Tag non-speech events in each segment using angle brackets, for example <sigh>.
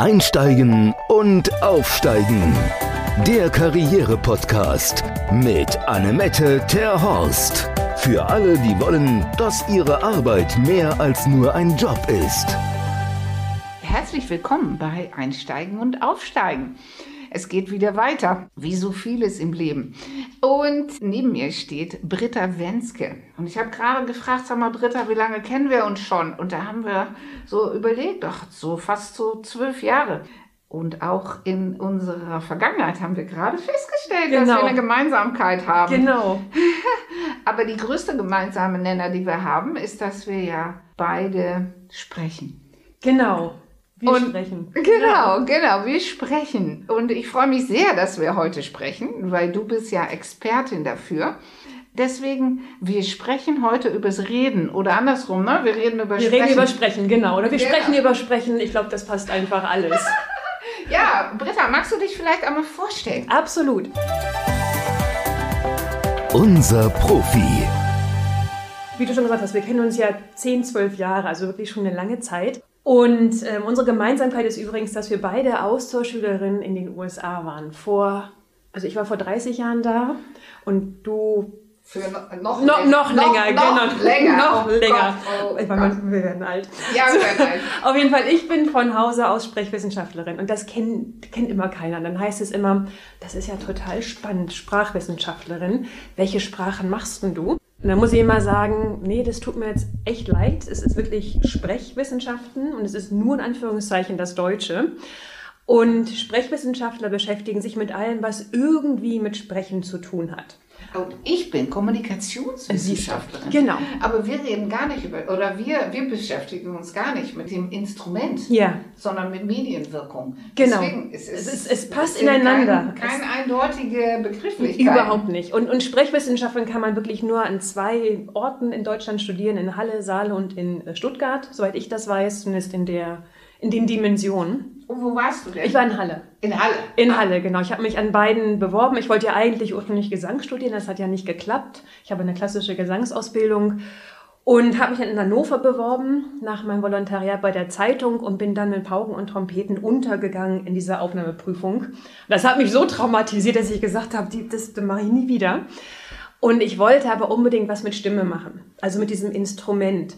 Einsteigen und Aufsteigen. Der Karriere-Podcast mit Annemette Terhorst. Für alle, die wollen, dass ihre Arbeit mehr als nur ein Job ist. Herzlich willkommen bei Einsteigen und Aufsteigen. Es geht wieder weiter, wie so vieles im Leben. Und neben mir steht Britta Wenske. Und ich habe gerade gefragt, sag mal, Britta, wie lange kennen wir uns schon? Und da haben wir so überlegt, doch so fast so zwölf Jahre. Und auch in unserer Vergangenheit haben wir gerade festgestellt, genau. dass wir genau. eine Gemeinsamkeit haben. Genau. <laughs> Aber die größte gemeinsame Nenner, die wir haben, ist, dass wir ja beide sprechen. Genau. Wir und, sprechen. Genau, genau, wir sprechen. Und ich freue mich sehr, dass wir heute sprechen, weil du bist ja Expertin dafür. Deswegen, wir sprechen heute übers Reden oder andersrum, ne? Wir reden über wir Sprechen. Wir reden über Sprechen, genau. Oder wir genau. sprechen über Sprechen. Ich glaube, das passt einfach alles. <laughs> ja, Britta, magst du dich vielleicht einmal vorstellen? Absolut. Unser Profi. Wie du schon gesagt hast, wir kennen uns ja 10, 12 Jahre, also wirklich schon eine lange Zeit. Und ähm, unsere Gemeinsamkeit ist übrigens, dass wir beide Austauschschülerinnen in den USA waren. Vor, also ich war vor 30 Jahren da und du für noch, noch, noch, noch länger, noch, genau. länger. noch oh länger. Gott, oh ich meine, wir werden alt. Ja, wir werden alt. <laughs> Auf jeden Fall, ich bin von Hause aus Sprechwissenschaftlerin und das kennt, kennt immer keiner. Dann heißt es immer, das ist ja total spannend, Sprachwissenschaftlerin. Welche Sprachen machst denn du? Und dann muss ich immer sagen, nee, das tut mir jetzt echt leid. Es ist wirklich Sprechwissenschaften und es ist nur in Anführungszeichen das Deutsche. Und Sprechwissenschaftler beschäftigen sich mit allem, was irgendwie mit Sprechen zu tun hat. Und ich bin Kommunikationswissenschaftlerin. Genau. Aber wir reden gar nicht über, oder wir, wir beschäftigen uns gar nicht mit dem Instrument, ja. sondern mit Medienwirkung. Genau. Deswegen, es, ist, es, es passt es ineinander. Keine kein eindeutige Begrifflichkeit. Überhaupt nicht. Und, und Sprechwissenschaften kann man wirklich nur an zwei Orten in Deutschland studieren, in Halle, Saale und in äh, Stuttgart, soweit ich das weiß, zumindest in der in den Dimensionen. Und wo warst du denn? Ich war in Halle. In Halle? In. Halle, genau. Ich habe mich an beiden beworben. Ich wollte ja eigentlich ursprünglich Gesang studieren, das hat ja nicht geklappt. Ich habe eine klassische Gesangsausbildung und habe mich dann in Hannover beworben nach meinem Volontariat bei der Zeitung und bin dann mit Pauken und Trompeten untergegangen in dieser Aufnahmeprüfung. Das hat mich so traumatisiert, dass ich gesagt habe, das, das mache ich nie wieder. Und ich wollte aber unbedingt was mit Stimme machen, also mit diesem Instrument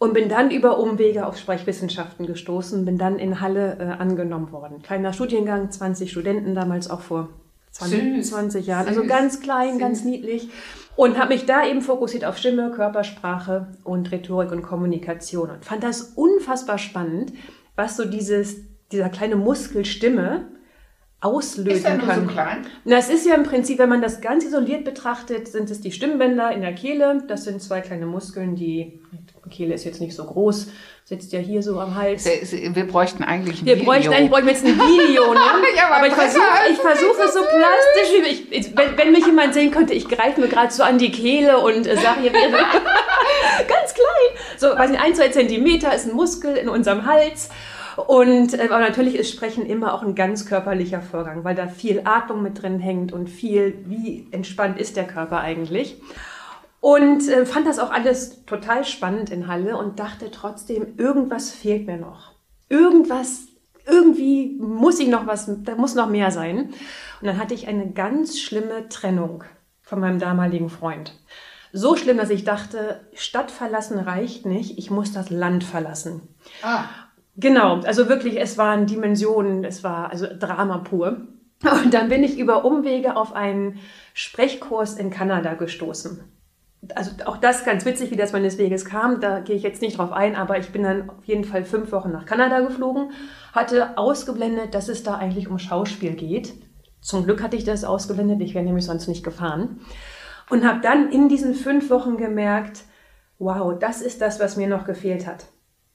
und bin dann über Umwege auf Sprechwissenschaften gestoßen, bin dann in Halle äh, angenommen worden. Kleiner Studiengang, 20 Studenten damals auch vor 20, 20 Jahren, also ganz klein, Süß. ganz niedlich. Und habe mich da eben fokussiert auf Stimme, Körpersprache und Rhetorik und Kommunikation und fand das unfassbar spannend, was so dieses, dieser kleine Muskel Stimme auslösen ist kann. Nur so klein? Na, es ist ja im Prinzip, wenn man das ganz isoliert betrachtet, sind es die Stimmbänder in der Kehle. Das sind zwei kleine Muskeln, die die Kehle ist jetzt nicht so groß, sitzt ja hier so am Hals. Wir bräuchten eigentlich ein wir Video. Bräuchten, eigentlich bräuchten wir jetzt ein Video, ne? <laughs> ja, aber, aber ich versuche ich versuch es so plastisch, wie ich, wenn, wenn mich jemand sehen könnte, ich greife mir gerade so an die Kehle und äh, sage hier wäre <laughs> <laughs> ganz klein. So, weiß nicht, ein, zwei Zentimeter ist ein Muskel in unserem Hals. Und äh, aber natürlich ist Sprechen immer auch ein ganz körperlicher Vorgang, weil da viel Atmung mit drin hängt und viel, wie entspannt ist der Körper eigentlich. Und äh, fand das auch alles total spannend in Halle und dachte trotzdem, irgendwas fehlt mir noch. Irgendwas, irgendwie muss ich noch was, da muss noch mehr sein. Und dann hatte ich eine ganz schlimme Trennung von meinem damaligen Freund. So schlimm, dass ich dachte, Stadt verlassen reicht nicht, ich muss das Land verlassen. Ah. Genau, also wirklich, es waren Dimensionen, es war also Drama pur. Und dann bin ich über Umwege auf einen Sprechkurs in Kanada gestoßen also auch das ganz witzig, wie das meines Weges kam. Da gehe ich jetzt nicht drauf ein, aber ich bin dann auf jeden Fall fünf Wochen nach Kanada geflogen, hatte ausgeblendet, dass es da eigentlich um Schauspiel geht. Zum Glück hatte ich das ausgeblendet, ich wäre nämlich sonst nicht gefahren. Und habe dann in diesen fünf Wochen gemerkt, wow, das ist das, was mir noch gefehlt hat.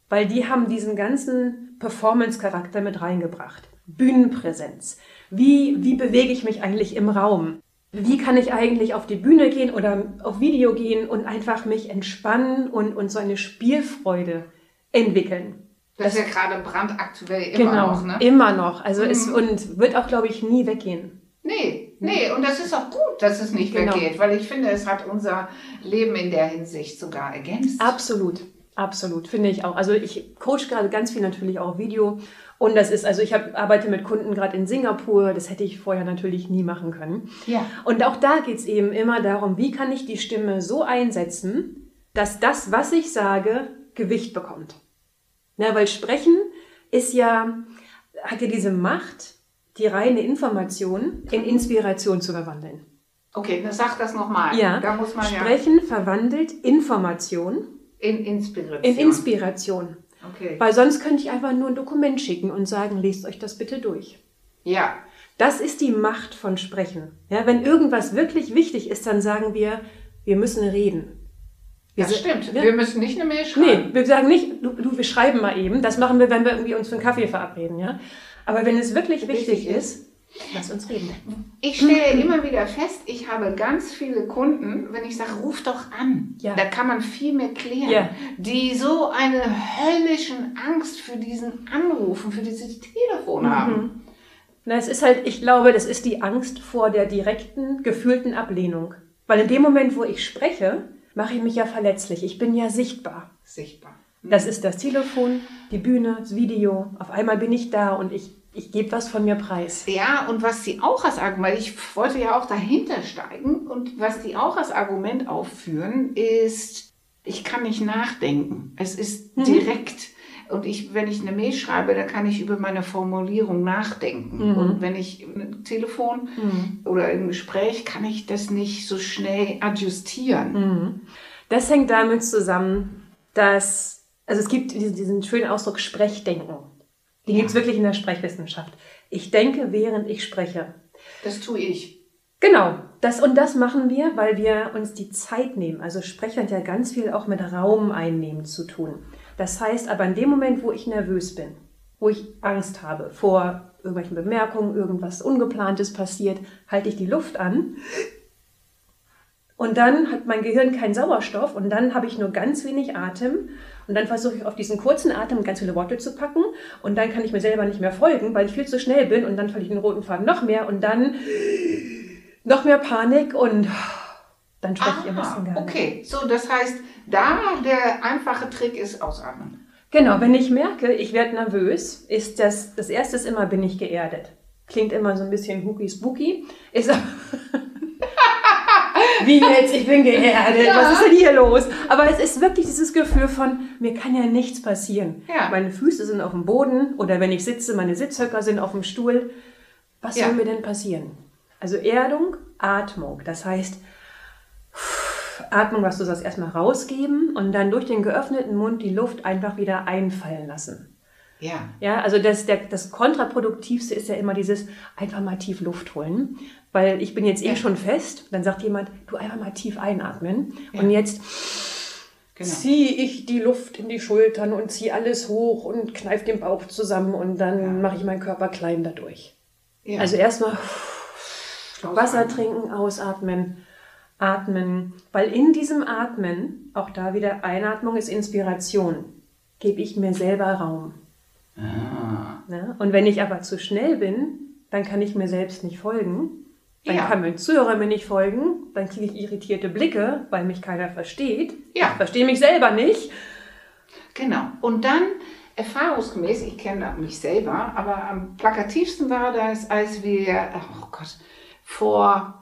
Weil die haben diesen ganzen Performance-Charakter mit reingebracht. Bühnenpräsenz. Wie, wie bewege ich mich eigentlich im Raum? wie kann ich eigentlich auf die Bühne gehen oder auf Video gehen und einfach mich entspannen und, und so eine Spielfreude entwickeln. Das, das ist ja gerade brandaktuell immer genau, noch, ne? immer noch. Also mhm. es, und wird auch, glaube ich, nie weggehen. Nee, nee, und das ist auch gut, dass es nicht genau. weggeht, weil ich finde, es hat unser Leben in der Hinsicht sogar ergänzt. Absolut. Absolut, finde ich auch. Also ich coach gerade ganz viel natürlich auch Video. Und das ist, also ich hab, arbeite mit Kunden gerade in Singapur, das hätte ich vorher natürlich nie machen können. Ja. Und auch da geht es eben immer darum, wie kann ich die Stimme so einsetzen, dass das, was ich sage, Gewicht bekommt. Na, weil Sprechen ist ja, hat ja diese Macht, die reine Information in Inspiration zu verwandeln. Okay, dann sag das nochmal. Ja, Da muss man Sprechen verwandelt Information ja in Inspiration. in Inspiration. Okay. Weil sonst könnte ich einfach nur ein Dokument schicken und sagen, lest euch das bitte durch. Ja. Das ist die Macht von Sprechen. Ja, wenn irgendwas wirklich wichtig ist, dann sagen wir, wir müssen reden. Wir Das stimmt. Ja. Wir müssen nicht eine Mail Nee, schreiben. wir sagen nicht, du, du, wir schreiben mal eben. Das machen wir, wenn wir irgendwie uns für einen Kaffee verabreden, ja. Aber wenn es wirklich wichtig Wichtig ist, lass uns reden. Ich stelle <clears throat> immer wieder fest, ich habe ganz viele Kunden, wenn ich sage, ruf doch an, Ja. da kann man viel mehr klären, Ja. die so eine höllischen Angst für diesen Anrufen, für dieses Telefon haben. Na, es ist halt, ich glaube, das ist die Angst vor der direkten, gefühlten Ablehnung. Weil in dem Moment, wo ich spreche, mache ich mich ja verletzlich. Ich bin ja sichtbar. Sichtbar. Das ist das Telefon, die Bühne, das Video. Auf einmal bin ich da und ich, ich gebe was von mir preis. Ja, und was sie auch als Argument, weil ich wollte ja auch dahinter steigen, und was die auch als Argument aufführen, ist, ich kann nicht nachdenken. Es ist direkt. Und ich, wenn ich eine Mail schreibe, dann kann ich über meine Formulierung nachdenken. Und wenn ich ein Telefon oder im Gespräch, kann ich das nicht so schnell adjustieren. Das hängt damit zusammen, dass, also es gibt diesen schönen Ausdruck Sprechdenken. Den gibt's wirklich in der Sprechwissenschaft. Ich denke, während ich spreche. Das tue ich. Genau, das und das machen wir, weil wir uns die Zeit nehmen. Also Sprechen hat ja ganz viel auch mit Raum einnehmen zu tun. Das heißt aber in dem Moment, wo ich nervös bin, wo ich Angst habe vor irgendwelchen Bemerkungen, irgendwas Ungeplantes passiert, halte ich die Luft an. Und dann hat mein Gehirn keinen Sauerstoff und dann habe ich nur ganz wenig Atem. Und dann versuche ich auf diesen kurzen Atem ganz viele Worte zu packen. Und dann kann ich mir selber nicht mehr folgen, weil ich viel zu schnell bin. Und dann verliere ich den roten Faden noch mehr. Und dann noch mehr Panik und dann spreche ich am besten gar nicht. okay, so das heißt, da der einfache Trick ist ausatmen. Genau, wenn ich merke, ich werde nervös, ist das, das erste ist immer, bin ich geerdet. Klingt immer so ein bisschen hooky spooky. Ist aber <laughs> Wie jetzt? Ich bin geerdet. Was ist denn hier los? Aber es ist wirklich dieses Gefühl von, mir kann ja nichts passieren. Ja. Meine Füße sind auf dem Boden oder wenn ich sitze, meine Sitzhöcker sind auf dem Stuhl. Was Ja. soll mir denn passieren? Also Erdung, Atmung. Das heißt, Atmung, was du sagst, erstmal rausgeben und dann durch den geöffneten Mund die Luft einfach wieder einfallen lassen. Ja. Ja, also das, der, das Kontraproduktivste ist ja immer dieses einfach mal tief Luft holen. Weil ich bin jetzt eh schon fest, dann sagt jemand, du einfach mal tief einatmen. Und jetzt Genau. ziehe ich die Luft in die Schultern und ziehe alles hoch und kneife den Bauch zusammen und dann mache ich meinen Körper klein dadurch. Ja. Also erstmal. Wasser trinken, ausatmen, atmen. Weil in diesem Atmen, auch da wieder Einatmung ist Inspiration, gebe ich mir selber Raum. Ah. Und wenn ich aber zu schnell bin, dann kann ich mir selbst nicht folgen. Dann Ja. kann mein Zuhörer mir nicht folgen. Dann kriege ich irritierte Blicke, weil mich keiner versteht. Ja. Ich verstehe mich selber nicht. Genau. Und dann, erfahrungsgemäß, ich kenne mich selber, aber am plakativsten war das, als wir, oh Gott, vor,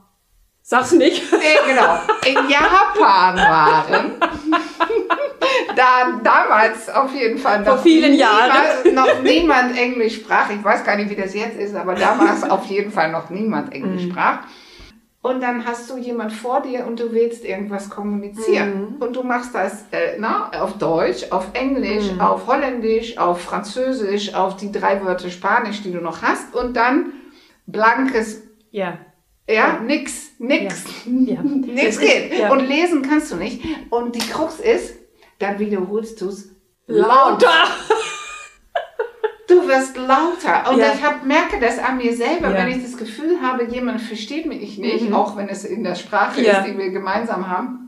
Sag's nicht. äh, genau, in Japan waren. <laughs> da damals auf jeden Fall Vor vielen Jahren. niemand, noch niemand Englisch sprach. Ich weiß gar nicht, wie das jetzt ist, aber damals auf jeden Fall noch niemand Mhm. Englisch sprach. Und dann hast du jemand vor dir und du willst irgendwas kommunizieren. Mhm. Und du machst das äh, na, auf Deutsch, auf Englisch, Mhm. auf Holländisch, auf Französisch, auf die drei Wörter Spanisch, die du noch hast. Und dann blankes, Ja. ja, nix, nix. Ja. <laughs> Nix ist- geht. ja. Und lesen kannst du nicht. Und die Krux ist, dann wiederholst du es Lauter! Du wirst lauter. Und Ja. ich hab, merke das an mir selber, Ja. wenn ich das Gefühl habe, jemand versteht mich nicht, Mhm. auch wenn es in der Sprache Ja. ist, die wir gemeinsam haben.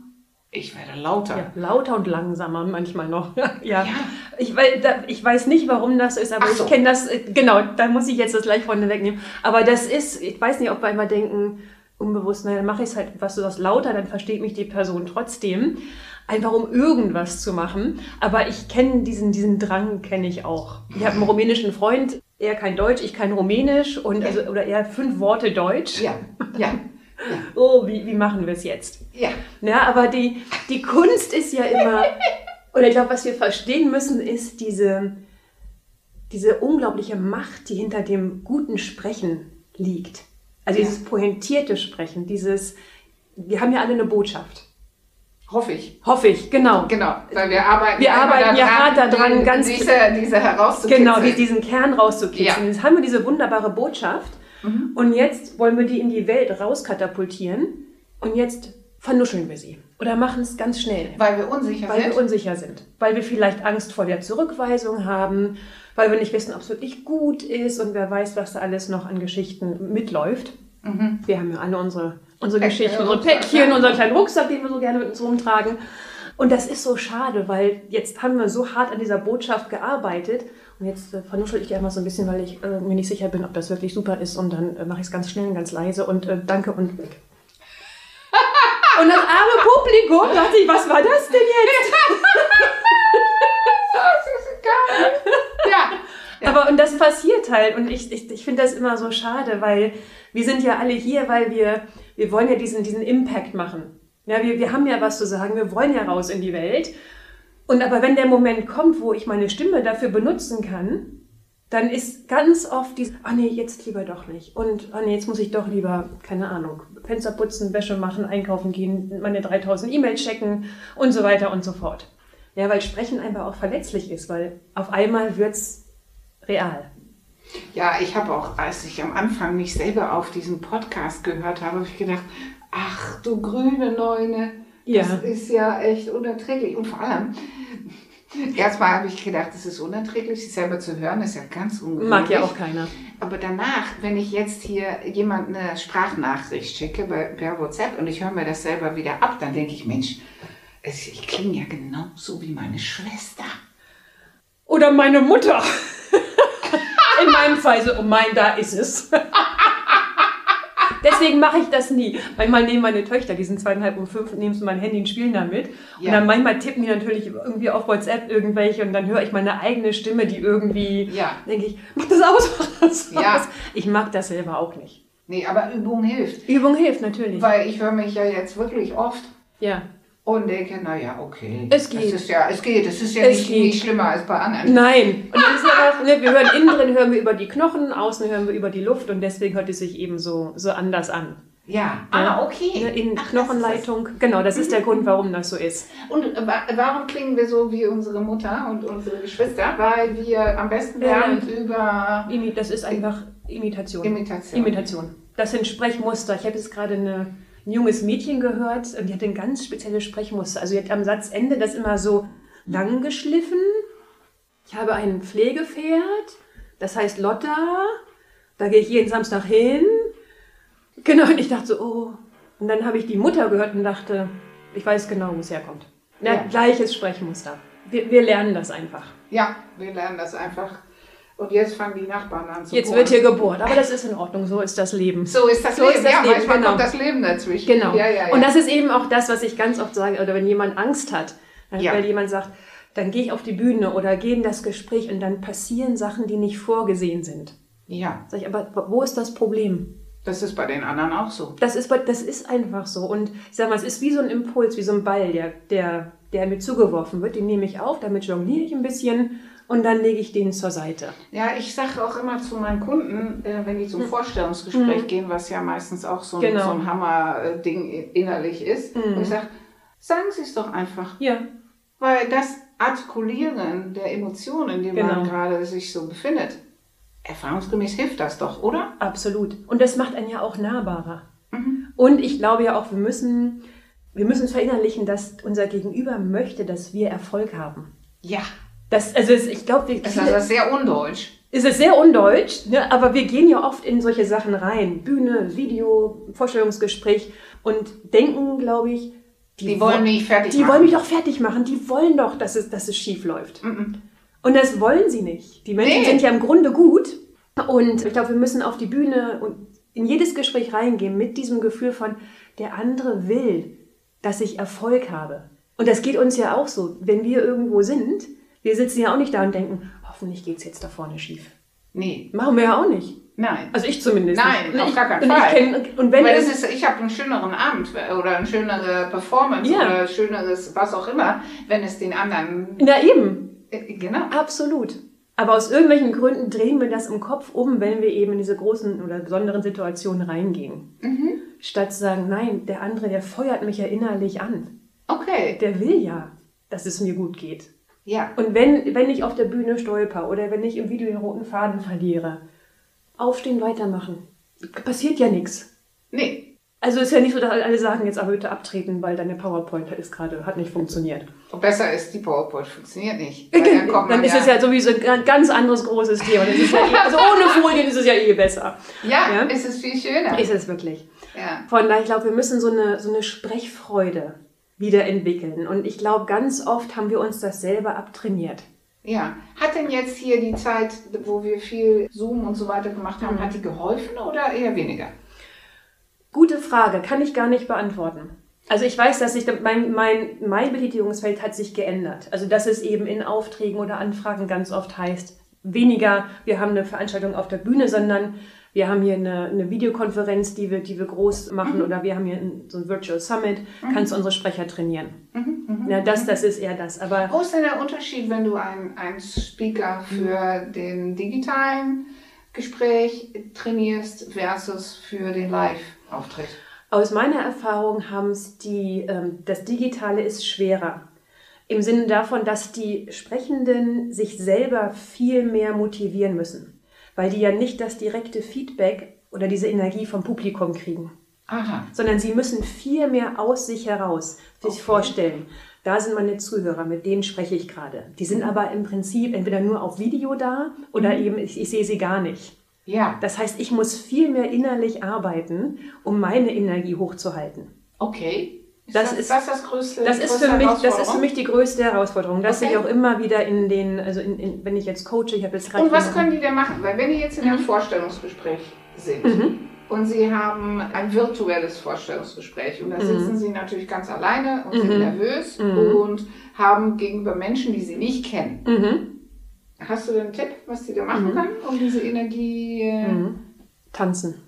Ich werde lauter. Lauter und langsamer manchmal noch. <laughs> ja. Ich, ich weiß nicht, warum das so ist, aber so. ich kenne das, äh, genau, da muss ich jetzt das gleich vorne wegnehmen. Aber das ist, ich weiß nicht, ob wir immer denken, unbewusst, naja, dann mache ich es halt, was du sagst, lauter, dann versteht mich die Person trotzdem. Einfach um irgendwas zu machen. Aber ich kenne diesen, diesen Drang, kenne ich auch. Ich habe einen rumänischen Freund, er kein Deutsch, ich kein Rumänisch und also, oder eher fünf Worte Deutsch. Ja, ja. Ja. <laughs> Oh, wie, wie machen wir es jetzt? Ja. Ja, aber die, die Kunst ist ja immer, <laughs> oder ich glaube, was wir verstehen müssen, ist diese, diese unglaubliche Macht, die hinter dem guten Sprechen liegt. Also Ja. dieses pointierte Sprechen, dieses, wir haben ja alle eine Botschaft. Hoffe ich. Hoffe ich, genau. Genau, weil wir arbeiten, Wir arbeiten ja hart daran, ganz- diese, diese herauszukitzeln. Genau, die, diesen Kern rauszukitzeln. Ja. Mhm. Jetzt haben wir diese wunderbare Botschaft und jetzt wollen wir die in die Welt rauskatapultieren und jetzt vernuscheln wir sie oder machen es ganz schnell. weil wir unsicher Weil sind. wir unsicher sind. Weil wir vielleicht Angst vor der Zurückweisung haben, weil wir nicht wissen, ob es wirklich gut ist und wer weiß, was da alles noch an Geschichten mitläuft. Wir haben ja alle unsere, unsere Geschichten, unsere Päckchen, ja. unseren kleinen Rucksack, den wir so gerne mit uns rumtragen. Und das ist so schade, weil jetzt haben wir so hart an dieser Botschaft gearbeitet. Und jetzt äh, vernuschel ich einmal so ein bisschen, weil ich äh, mir nicht sicher bin, ob das wirklich super ist. Und dann äh, mache ich es ganz schnell und ganz leise und äh, danke und weg. <laughs> Und das arme Publikum dachte ich, was war das denn jetzt? <laughs> Das ist egal. ja. Aber und das passiert halt und ich, ich, ich finde das immer so schade, weil wir sind ja alle hier, weil wir, wir wollen ja diesen, diesen Impact machen. Ja, wir, wir haben ja was zu sagen, wir wollen ja raus in die Welt. Und aber wenn der Moment kommt, wo ich meine Stimme dafür benutzen kann, dann ist ganz oft dieses, ah nee, jetzt lieber doch nicht. Und ah nee, jetzt muss ich doch lieber, keine Ahnung, Fenster putzen, Wäsche machen, einkaufen gehen, meine 3000 E-Mails checken und so weiter und so fort. Ja, weil Sprechen einfach auch verletzlich ist, weil auf einmal wird's real. Ja, ich habe auch, als ich am Anfang mich selber auf diesen Podcast gehört habe, habe ich gedacht, ach du grüne Neune, Ja. das ist ja echt unerträglich. Und vor allem, <laughs> erstmal habe ich gedacht, es ist unerträglich, sich selber zu hören, ist ja ganz ungewöhnlich. Mag ja auch keiner. Aber danach, wenn ich jetzt hier jemand eine Sprachnachricht schicke bei, per WhatsApp und ich höre mir das selber wieder ab, dann denke ich, Mensch, es- ich klinge ja genauso wie meine Schwester. Oder meine Mutter. In meinem Fall so, oh mein, da ist es. <laughs> Deswegen mache ich das nie. Manchmal nehmen meine Töchter, die sind zweieinhalb und fünf, nehmen sie mein Handy und spielen damit. Ja. Und dann manchmal tippen die natürlich irgendwie auf WhatsApp irgendwelche und dann höre ich meine eigene Stimme, die irgendwie, Ja. denke ich, mach das aus, mach das Ja. aus. Ich mag das selber auch nicht. Nee, aber Übung hilft. Übung hilft natürlich. Weil ich höre mich ja jetzt wirklich oft ja. Und denke, naja, okay. Es geht. Das ist ja, es geht. Es ist ja Es nicht, geht. nicht schlimmer als bei anderen. Nein. Und dann ist aber, <laughs> ne, wir hören innen drin hören wir über die Knochen, außen hören wir über die Luft und deswegen hört es sich eben so, so anders an. Ja. Ja. Ah, okay. Ne, In Ach, das Knochenleitung. Genau, das ist der Grund, warum das so ist. es. Und wa- warum klingen wir so wie unsere Mutter und unsere Geschwister? Weil wir am besten Ja. lernen über Imi- Das ist einfach Imitation. Imitation. Imitation. Das sind Sprechmuster. Ich habe jetzt gerade eine, ein junges Mädchen gehört und die hat ein ganz spezielles Sprechmuster. Also die hat am Satzende das immer so lang geschliffen. Ich habe ein Pflegepferd, das heißt Lotta. Da gehe ich jeden Samstag hin. Genau, und ich dachte so, oh. Und dann habe ich die Mutter gehört und dachte, ich weiß genau, wo es herkommt. Ja, Ja. Gleiches Sprechmuster. Wir, wir lernen das einfach. Ja, wir lernen das einfach. Und jetzt fangen die Nachbarn an zu Jetzt bohren. wird hier gebohrt, aber das ist in Ordnung, so ist das Leben. So ist das So Leben. ist das ja, Leben, manchmal genau. kommt das Leben dazwischen. Genau. Ja, ja. Und das ist eben auch das, was ich ganz oft sage, oder wenn jemand Angst hat, Ja. weil jemand sagt, dann gehe ich auf die Bühne oder gehe in das Gespräch und dann passieren Sachen, die nicht vorgesehen sind. ja, Sag ich, aber wo ist das Problem? Das ist bei den anderen auch so. Das ist, das ist einfach so. Und ich sag mal, es ist wie so ein Impuls, wie so ein Ball, der, der, der mir zugeworfen wird. Den nehme ich auf, damit jongliere ich ein bisschen und dann lege ich den zur Seite. Ja, ich sage auch immer zu meinen Kunden, äh, wenn die zum Vorstellungsgespräch gehen, was ja meistens auch so ein, Hm. Genau. Hm. so ein Hammer-Ding innerlich ist, und ich sage, sagen Sie es doch einfach. Ja, Weil das Artikulieren der Emotionen, in denen man Genau. gerade sich so befindet, erfahrungsgemäß hilft das doch, oder? Absolut. Und das macht einen ja auch nahbarer. Und ich glaube ja auch, wir müssen, wir müssen verinnerlichen, dass unser Gegenüber möchte, dass wir Erfolg haben. Ja. Das, also es- ich glaube, wir, Das ist also sehr undeutsch. es ist sehr undeutsch, ne? aber wir gehen ja oft in solche Sachen rein. Bühne, Video, Vorstellungsgespräch und denken, glaube ich, Die wollen wo- mich fertig Die machen. wollen mich doch fertig machen. Die wollen doch, dass es, dass es schief läuft. Und das wollen sie nicht. Die Menschen Nee. sind ja im Grunde gut. Und ich glaube, wir müssen auf die Bühne und in jedes Gespräch reingehen mit diesem Gefühl von, der andere will, dass ich Erfolg habe. Und das geht uns ja auch so. Wenn wir irgendwo sind, wir sitzen ja auch nicht da und denken, hoffentlich geht es jetzt da vorne schief. Nee. Machen wir ja auch nicht. Nein. Also ich zumindest. Nein, nicht. auf ich, gar keinen Fall. Ich kenn, und wenn Weil es ist, ich habe einen schöneren Abend oder eine schönere Performance Ja. oder schöneres was auch immer, wenn es den anderen. na eben, Äh, Genau. absolut. Aber aus irgendwelchen Gründen drehen wir das im Kopf um, wenn wir eben in diese großen oder besonderen Situationen reingehen. Mhm. Statt zu sagen, nein, der andere, der feuert mich ja innerlich an. Okay. Der will ja, dass es mir gut geht. Ja. Und wenn, wenn ich auf der Bühne stolper oder wenn ich im Video den roten Faden verliere, aufstehen, weitermachen. Passiert ja nichts. Nee. Also ist ja nicht so, dass alle sagen, jetzt aber bitte abtreten, weil deine PowerPoint ist gerade, hat nicht funktioniert. Besser ist, die PowerPoint funktioniert nicht. Weil dann kommt man Dann ist ja, es ja sowieso ein ganz- anderes großes Thema. Ja eh, also ohne <laughs> Folien ist es ja eh besser. ja, Ja. ist es viel schöner. Ist es wirklich. ja. Von daher, ich glaube, wir müssen so eine, so eine Sprechfreude wieder entwickeln. Und ich glaube, ganz oft haben wir uns das selber abtrainiert. ja. Hat denn jetzt hier die Zeit, wo wir viel Zoom und so weiter gemacht haben, Mhm. hat die geholfen oder eher weniger? Gute Frage, kann ich gar nicht beantworten. Also ich weiß, dass sich mein, mein, mein Betätigungsfeld hat sich geändert. Also dass es eben in Aufträgen oder Anfragen ganz oft heißt, weniger, wir haben eine Veranstaltung auf der Bühne, sondern wir haben hier eine, eine Videokonferenz, die wir, die wir groß machen oder wir haben hier so ein Virtual Summit, kannst du unsere Sprecher trainieren. Ja, das, das ist eher das. Aber Wo ist denn der Unterschied, wenn du einen, einen Speaker für den digitalen Gespräch trainierst versus für den Live-Auftritt? Aus meiner Erfahrung haben es die, ähm, das Digitale ist schwerer. Im Sinne davon, dass die Sprechenden sich selber viel mehr motivieren müssen, weil die ja nicht das direkte Feedback oder diese Energie vom Publikum kriegen, Aha. sondern sie müssen viel mehr aus sich heraus sich Okay. vorstellen. Da sind meine Zuhörer, mit denen spreche ich gerade. Die sind aber im Prinzip entweder nur auf Video da oder eben ich, ich sehe sie gar nicht. Ja, Das heißt, ich muss viel mehr innerlich arbeiten, um meine Energie hochzuhalten. okay. Ist Das das, ist- das, das größte Das ist, für mich, das ist für mich die größte Herausforderung, dass Okay. ich auch immer wieder in den, also in, in, wenn ich jetzt coache, ich habe jetzt gerade. Und was können die denn machen? Weil wenn die jetzt in einem Mhm. Vorstellungsgespräch sind und sie haben ein virtuelles Vorstellungsgespräch und da Mhm. sitzen sie natürlich ganz alleine und sind nervös und haben gegenüber Menschen, die sie nicht kennen. Mhm. Hast du einen Tipp, was die da machen können, um diese Energie äh, Mhm. Tanzen.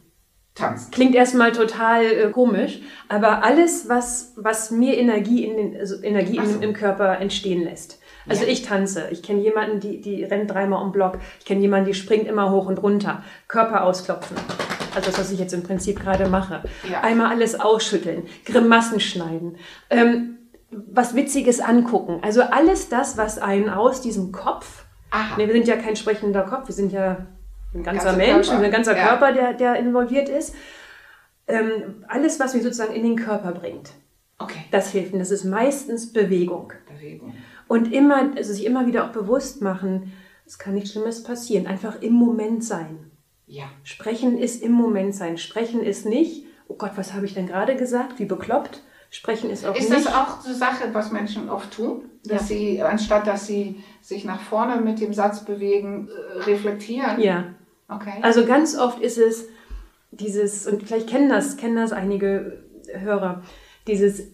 tanzen? Klingt erstmal total äh, komisch, aber alles, was, was mir Energie, in den, also Energie so. im, im Körper entstehen lässt. Also Ja. ich tanze. Ich kenne jemanden, die, die rennt dreimal um Block. Ich kenne jemanden, die springt immer hoch und runter. Körper ausklopfen. Also das, was ich jetzt im Prinzip gerade mache. Ja. Einmal alles ausschütteln, Grimassen schneiden, ähm, was Witziges angucken. Also alles das, was einen aus diesem Kopf, Aha. nee, wir sind ja kein sprechender Kopf, wir sind ja ein ganzer Ganzer Mensch, Körper. ein ganzer Ja. Körper, der, der involviert ist. Ähm, alles, was mich sozusagen in den Körper bringt, Okay. das hilft. Und das ist meistens Bewegung. Bewegung. Und immer, also sich immer wieder auch bewusst machen, es kann nichts Schlimmes passieren. Einfach im Moment sein. Ja. Sprechen ist im Moment sein. Sprechen ist nicht, oh Gott, was habe ich denn gerade gesagt? Wie bekloppt. Sprechen ist auch Ist nicht. das auch so Sache, was Menschen oft tun? Dass Ja. sie, anstatt dass sie sich nach vorne mit dem Satz bewegen, äh, reflektieren? ja. Okay. Also ganz oft ist es dieses, und vielleicht kennen das, kennen das einige Hörer, dieses,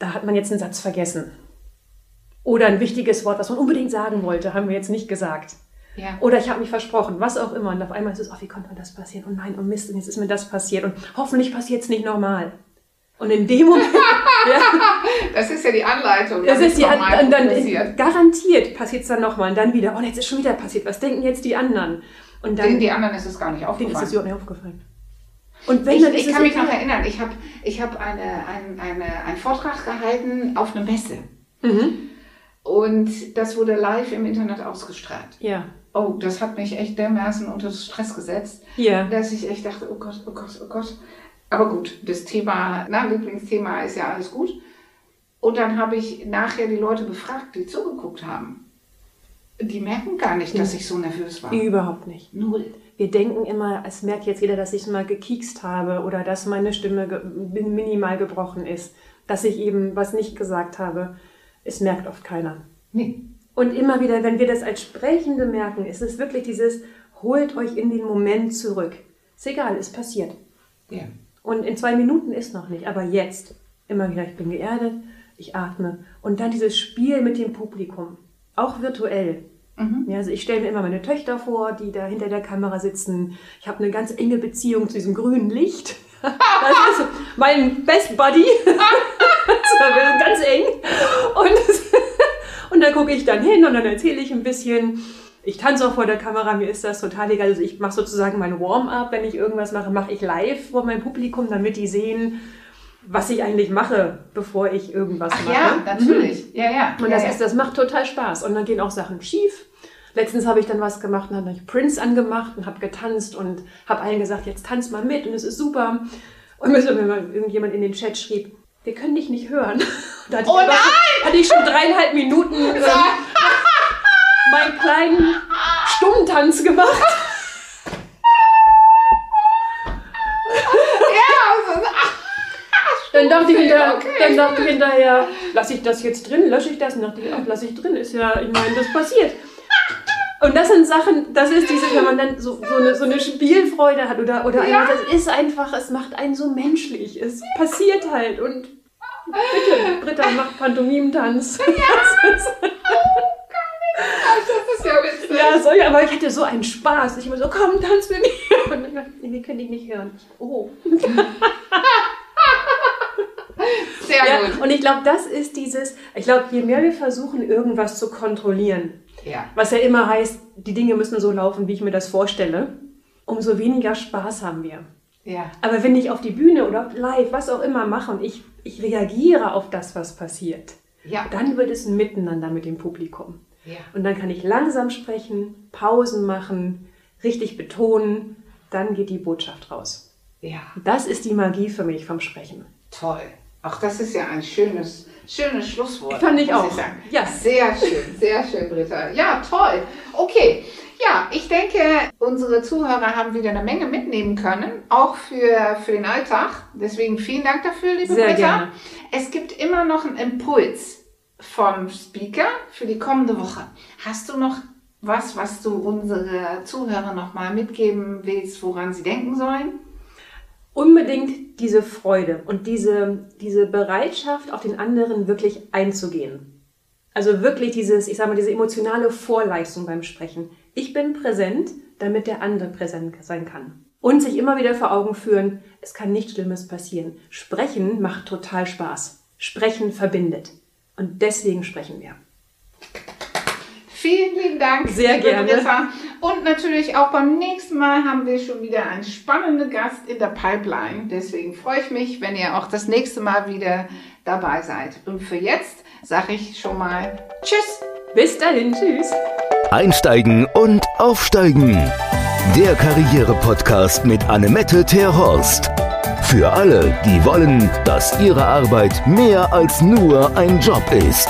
da hat man jetzt einen Satz vergessen. Oder ein wichtiges Wort, was man unbedingt sagen wollte, haben wir jetzt nicht gesagt. ja. Oder ich habe mich versprochen, was auch immer. Und auf einmal ist es, oh, wie konnte mir das passieren? Oh nein, oh Mist, und jetzt ist mir das passiert. Und hoffentlich passiert es nicht nochmal. Und in dem Moment, ja, Das ist ja die Anleitung. das ist die, und dann passiert. garantiert passiert es dann nochmal. Und dann wieder, oh, jetzt ist schon wieder passiert. Was denken jetzt die anderen? Und dann Den, die anderen ist es gar nicht denen ist aufgefallen. es überhaupt nicht aufgefallen. Und wenn, Ich, ich kann mich noch erinnern, ich habe ich hab eine, ein, eine, einen Vortrag gehalten auf einer Messe. Mhm. Und das wurde live im Internet ausgestrahlt. Ja. Oh, das hat mich echt dermaßen unter Stress gesetzt, Ja. dass ich echt dachte, oh Gott, oh Gott, oh Gott. Aber gut, das Thema, na, Lieblingsthema ist ja alles gut. Und dann habe ich nachher die Leute befragt, die zugeguckt haben. Die merken gar nicht, dass ich so nervös war. Überhaupt nicht. Null. Wir denken immer, es merkt jetzt jeder, dass ich mal gekiekst habe oder dass meine Stimme ge min- minimal gebrochen ist, dass ich eben was nicht gesagt habe. Es merkt oft keiner. Nee. Und immer wieder, wenn wir das als Sprechende merken, ist es wirklich dieses, holt euch in den Moment zurück. Ist egal, ist passiert. Ja. Und in zwei Minuten ist noch nicht, aber jetzt. Immer wieder, ich bin geerdet, ich atme. Und dann dieses Spiel mit dem Publikum, auch virtuell. Mhm. Ja, also ich stelle mir immer meine Töchter vor, die da hinter der Kamera sitzen. Ich habe eine ganz enge Beziehung zu diesem grünen Licht. <laughs> Das ist mein Best Buddy. <laughs> Ganz eng. Und, <laughs> und da gucke ich dann hin und dann erzähle ich ein bisschen. Ich tanze auch vor der Kamera, mir ist das total egal. Also ich mache sozusagen mein Warm-up, wenn ich irgendwas mache, mache ich live vor meinem Publikum, damit die sehen, was ich eigentlich mache, bevor ich irgendwas Ach, mache. Ja, natürlich. Mhm. Ja, ja. Und das, ja, Ist, das macht total Spaß. Und dann gehen auch Sachen schief. Letztens habe ich dann was gemacht und habe ich Prince angemacht und habe getanzt und habe allen gesagt, jetzt tanz mal mit und es ist super. Und wenn mal irgendjemand in den Chat schrieb, wir können dich nicht hören. <laughs> Da hatte oh ich nein! Hatte ich schon dreieinhalb Minuten <laughs> ähm, meinen kleinen Stummtanz gemacht. <laughs> <laughs> Dann dachte, ich hinterher, okay. dann dachte ich hinterher, lasse ich das jetzt drin, lösche ich das? Und dachte ich, ach, lasse ich drin, ist ja, ich meine, das passiert. Und das sind Sachen, das ist dieses, wenn man dann so, so, eine, so eine Spielfreude hat oder, oder ja. einfach, das ist einfach, es macht einen so menschlich. Es passiert halt und bitte, Britta macht Pantomimentanz. Ja. <laughs> Ja so, aber ich hatte so einen Spaß. Ich immer so, komm, tanz mit mir. <laughs> Und dann, wir können dich nicht hören. Oh. <laughs> Sehr ja, gut. Und ich glaube, das ist dieses, ich glaube, je mehr wir versuchen, irgendwas zu kontrollieren, ja. was ja immer heißt, die Dinge müssen so laufen, wie ich mir das vorstelle, umso weniger Spaß haben wir. Ja. Aber wenn ich auf die Bühne oder live, was auch immer mache und ich, ich reagiere auf das, was passiert, ja. dann wird es ein Miteinander mit dem Publikum. Ja. Und dann kann ich langsam sprechen, Pausen machen, richtig betonen, dann geht die Botschaft raus. Ja. Das ist die Magie für mich vom Sprechen. Toll. Ach, das ist ja ein schönes, schönes Schlusswort. Fand ich auch. Ich ja. Sehr schön, sehr schön, Britta. Ja, toll. Okay. Ja, ich denke, unsere Zuhörer haben wieder eine Menge mitnehmen können, auch für, für den Alltag. Deswegen vielen Dank dafür, liebe Sehr Britta. Gerne. Es gibt immer noch einen Impuls vom Speaker für die kommende Woche. Hast du noch was, was du unsere Zuhörer noch mal mitgeben willst, woran sie denken sollen? unbedingt diese Freude und diese, diese Bereitschaft, auf den anderen wirklich einzugehen. Also wirklich dieses, ich sage mal, diese emotionale Vorleistung beim Sprechen. Ich bin präsent, damit der andere präsent sein kann. Und sich immer wieder vor Augen führen, es kann nichts Schlimmes passieren. Sprechen macht total Spaß. Sprechen verbindet. Und deswegen sprechen wir. Vielen lieben Dank. Sehr gerne. Und natürlich auch beim nächsten Mal haben wir schon wieder einen spannenden Gast in der Pipeline. Deswegen freue ich mich, wenn ihr auch das nächste Mal wieder dabei seid. Und für jetzt sage ich schon mal Tschüss. Bis dahin. Tschüss. Einsteigen und aufsteigen. Der Karriere-Podcast mit Annemette Terhorst. Für alle, die wollen, dass ihre Arbeit mehr als nur ein Job ist.